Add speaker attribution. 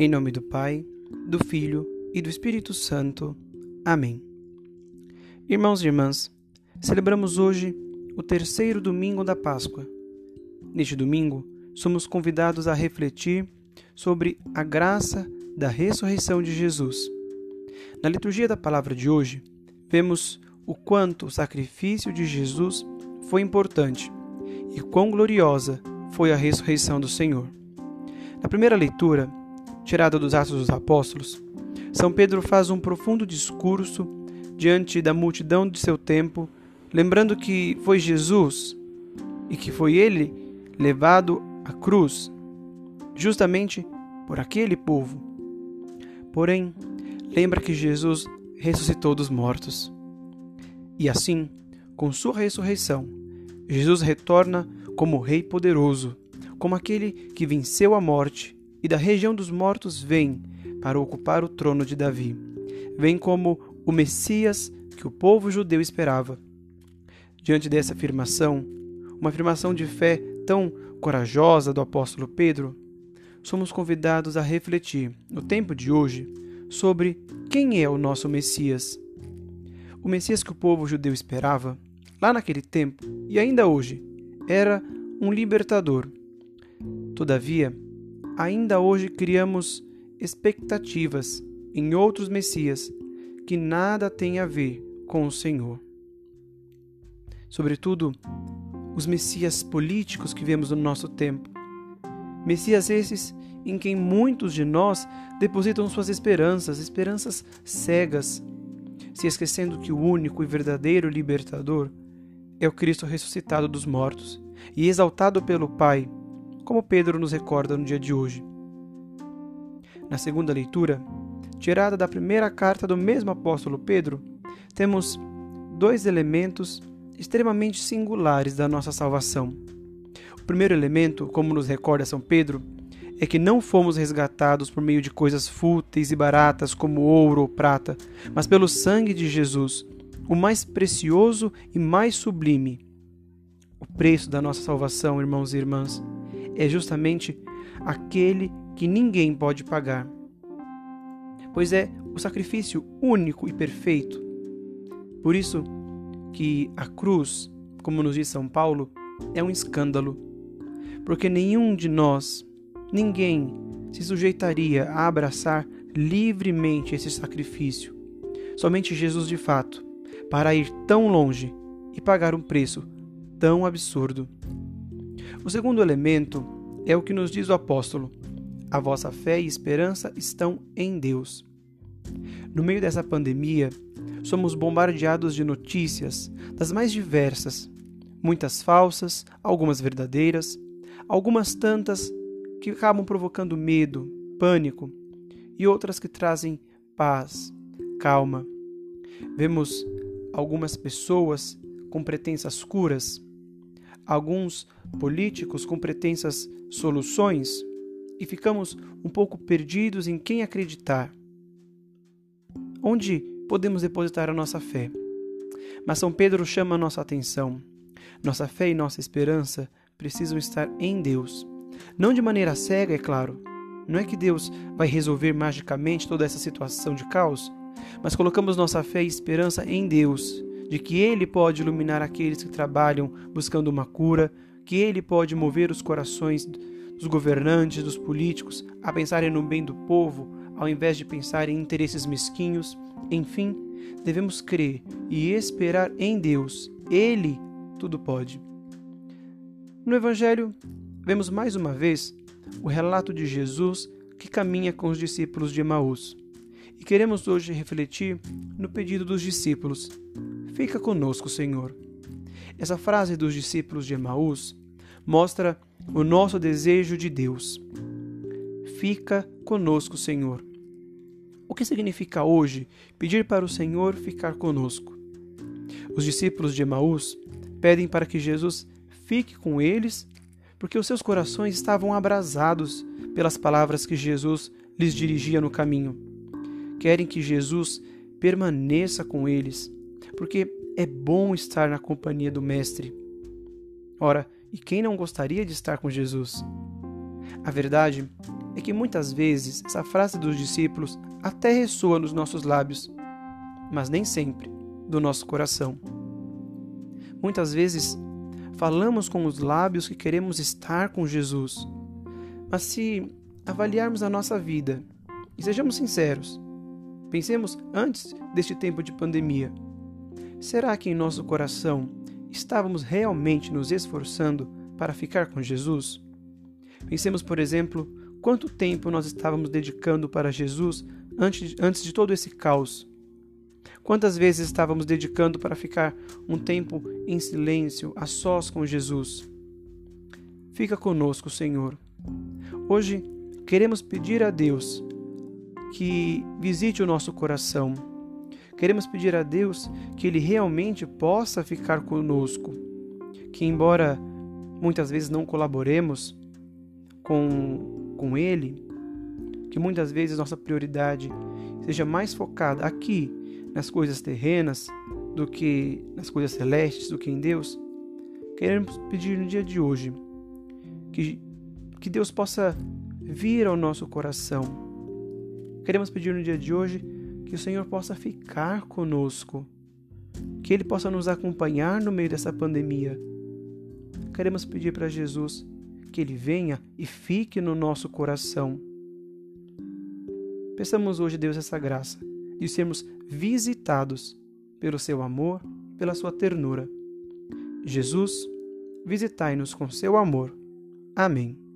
Speaker 1: Em nome do Pai, do Filho e do Espírito Santo. Amém. Irmãos e irmãs, celebramos hoje o terceiro domingo da Páscoa. Neste domingo, somos convidados a refletir sobre a graça da ressurreição de Jesus. Na liturgia da palavra de hoje, vemos o quanto o sacrifício de Jesus foi importante e quão gloriosa foi a ressurreição do Senhor. Na primeira leitura, tirada dos Atos dos Apóstolos, São Pedro faz um profundo discurso diante da multidão de seu tempo, lembrando que foi Jesus e que foi ele levado à cruz, justamente por aquele povo. Porém, lembra que Jesus ressuscitou dos mortos. E assim, com sua ressurreição, Jesus retorna como Rei poderoso, como aquele que venceu a morte e da região dos mortos vem para ocupar o trono de Davi. Vem como o Messias que o povo judeu esperava. Diante dessa afirmação, uma afirmação de fé tão corajosa do apóstolo Pedro, somos convidados a refletir, no tempo de hoje, sobre quem é o nosso Messias o Messias que o povo judeu esperava, lá naquele tempo e ainda hoje, era um libertador. Todavia, ainda hoje criamos expectativas em outros Messias que nada têm a ver com o Senhor. Sobretudo, os Messias políticos que vemos no nosso tempo. Messias esses em quem muitos de nós depositam suas esperanças, esperanças cegas, se esquecendo que o único e verdadeiro libertador é o Cristo ressuscitado dos mortos e exaltado pelo Pai, como Pedro nos recorda no dia de hoje. Na segunda leitura, tirada da primeira carta do mesmo apóstolo Pedro, temos dois elementos extremamente singulares da nossa salvação. O primeiro elemento, como nos recorda São Pedro, é que não fomos resgatados por meio de coisas fúteis e baratas como ouro ou prata, mas pelo sangue de Jesus, o mais precioso e mais sublime. O preço da nossa salvação, irmãos e irmãs, é justamente aquele que ninguém pode pagar. Pois é o sacrifício único e perfeito. Por isso que a cruz, como nos diz São Paulo, é um escândalo, porque nenhum de nós Ninguém se sujeitaria a abraçar livremente esse sacrifício. Somente Jesus de fato, para ir tão longe e pagar um preço tão absurdo. O segundo elemento é o que nos diz o apóstolo: a vossa fé e esperança estão em Deus. No meio dessa pandemia, somos bombardeados de notícias das mais diversas, muitas falsas, algumas verdadeiras, algumas tantas que acabam provocando medo, pânico, e outras que trazem paz, calma. Vemos algumas pessoas com pretensas curas, alguns políticos com pretensas soluções e ficamos um pouco perdidos em quem acreditar. Onde podemos depositar a nossa fé? Mas São Pedro chama a nossa atenção. Nossa fé e nossa esperança precisam estar em Deus. Não de maneira cega, é claro. Não é que Deus vai resolver magicamente toda essa situação de caos, mas colocamos nossa fé e esperança em Deus, de que Ele pode iluminar aqueles que trabalham buscando uma cura, que Ele pode mover os corações dos governantes, dos políticos, a pensarem no bem do povo, ao invés de pensar em interesses mesquinhos. Enfim, devemos crer e esperar em Deus. Ele tudo pode. No Evangelho, vemos mais uma vez o relato de Jesus que caminha com os discípulos de Emaús. E queremos hoje refletir no pedido dos discípulos: Fica conosco, Senhor. Essa frase dos discípulos de Emaús mostra o nosso desejo de Deus. Fica conosco, Senhor. O que significa hoje pedir para o Senhor ficar conosco? Os discípulos de Emaús pedem para que Jesus fique com eles porque os seus corações estavam abrasados pelas palavras que Jesus lhes dirigia no caminho. Querem que Jesus permaneça com eles, porque é bom estar na companhia do Mestre. Ora, e quem não gostaria de estar com Jesus? A verdade é que muitas vezes essa frase dos discípulos até ressoa nos nossos lábios, mas nem sempre do nosso coração. Muitas vezes falamos com os lábios que queremos estar com Jesus, mas se avaliarmos a nossa vida e sejamos sinceros, pensemos antes deste tempo de pandemia, será que em nosso coração estávamos realmente nos esforçando para ficar com Jesus? Pensemos, por exemplo, quanto tempo nós estávamos dedicando para Jesus antes, antes de todo esse caos. Quantas vezes estávamos dedicando para ficar um tempo em silêncio, a sós com Jesus? Fica conosco, Senhor. Hoje queremos pedir a Deus que visite o nosso coração. Queremos pedir a Deus que Ele realmente possa ficar conosco. Que, embora muitas vezes não colaboremos com, com Ele, que muitas vezes nossa prioridade seja mais focada aqui nas coisas terrenas do que nas coisas celestes, do que em Deus, queremos pedir no dia de hoje que, que Deus possa vir ao nosso coração. Queremos pedir no dia de hoje que o Senhor possa ficar conosco, que Ele possa nos acompanhar no meio dessa pandemia. Queremos pedir para Jesus que Ele venha e fique no nosso coração Peçamos hoje, Deus, essa graça de sermos visitados pelo seu amor, pela sua ternura. Jesus, visitai-nos com seu amor. Amém.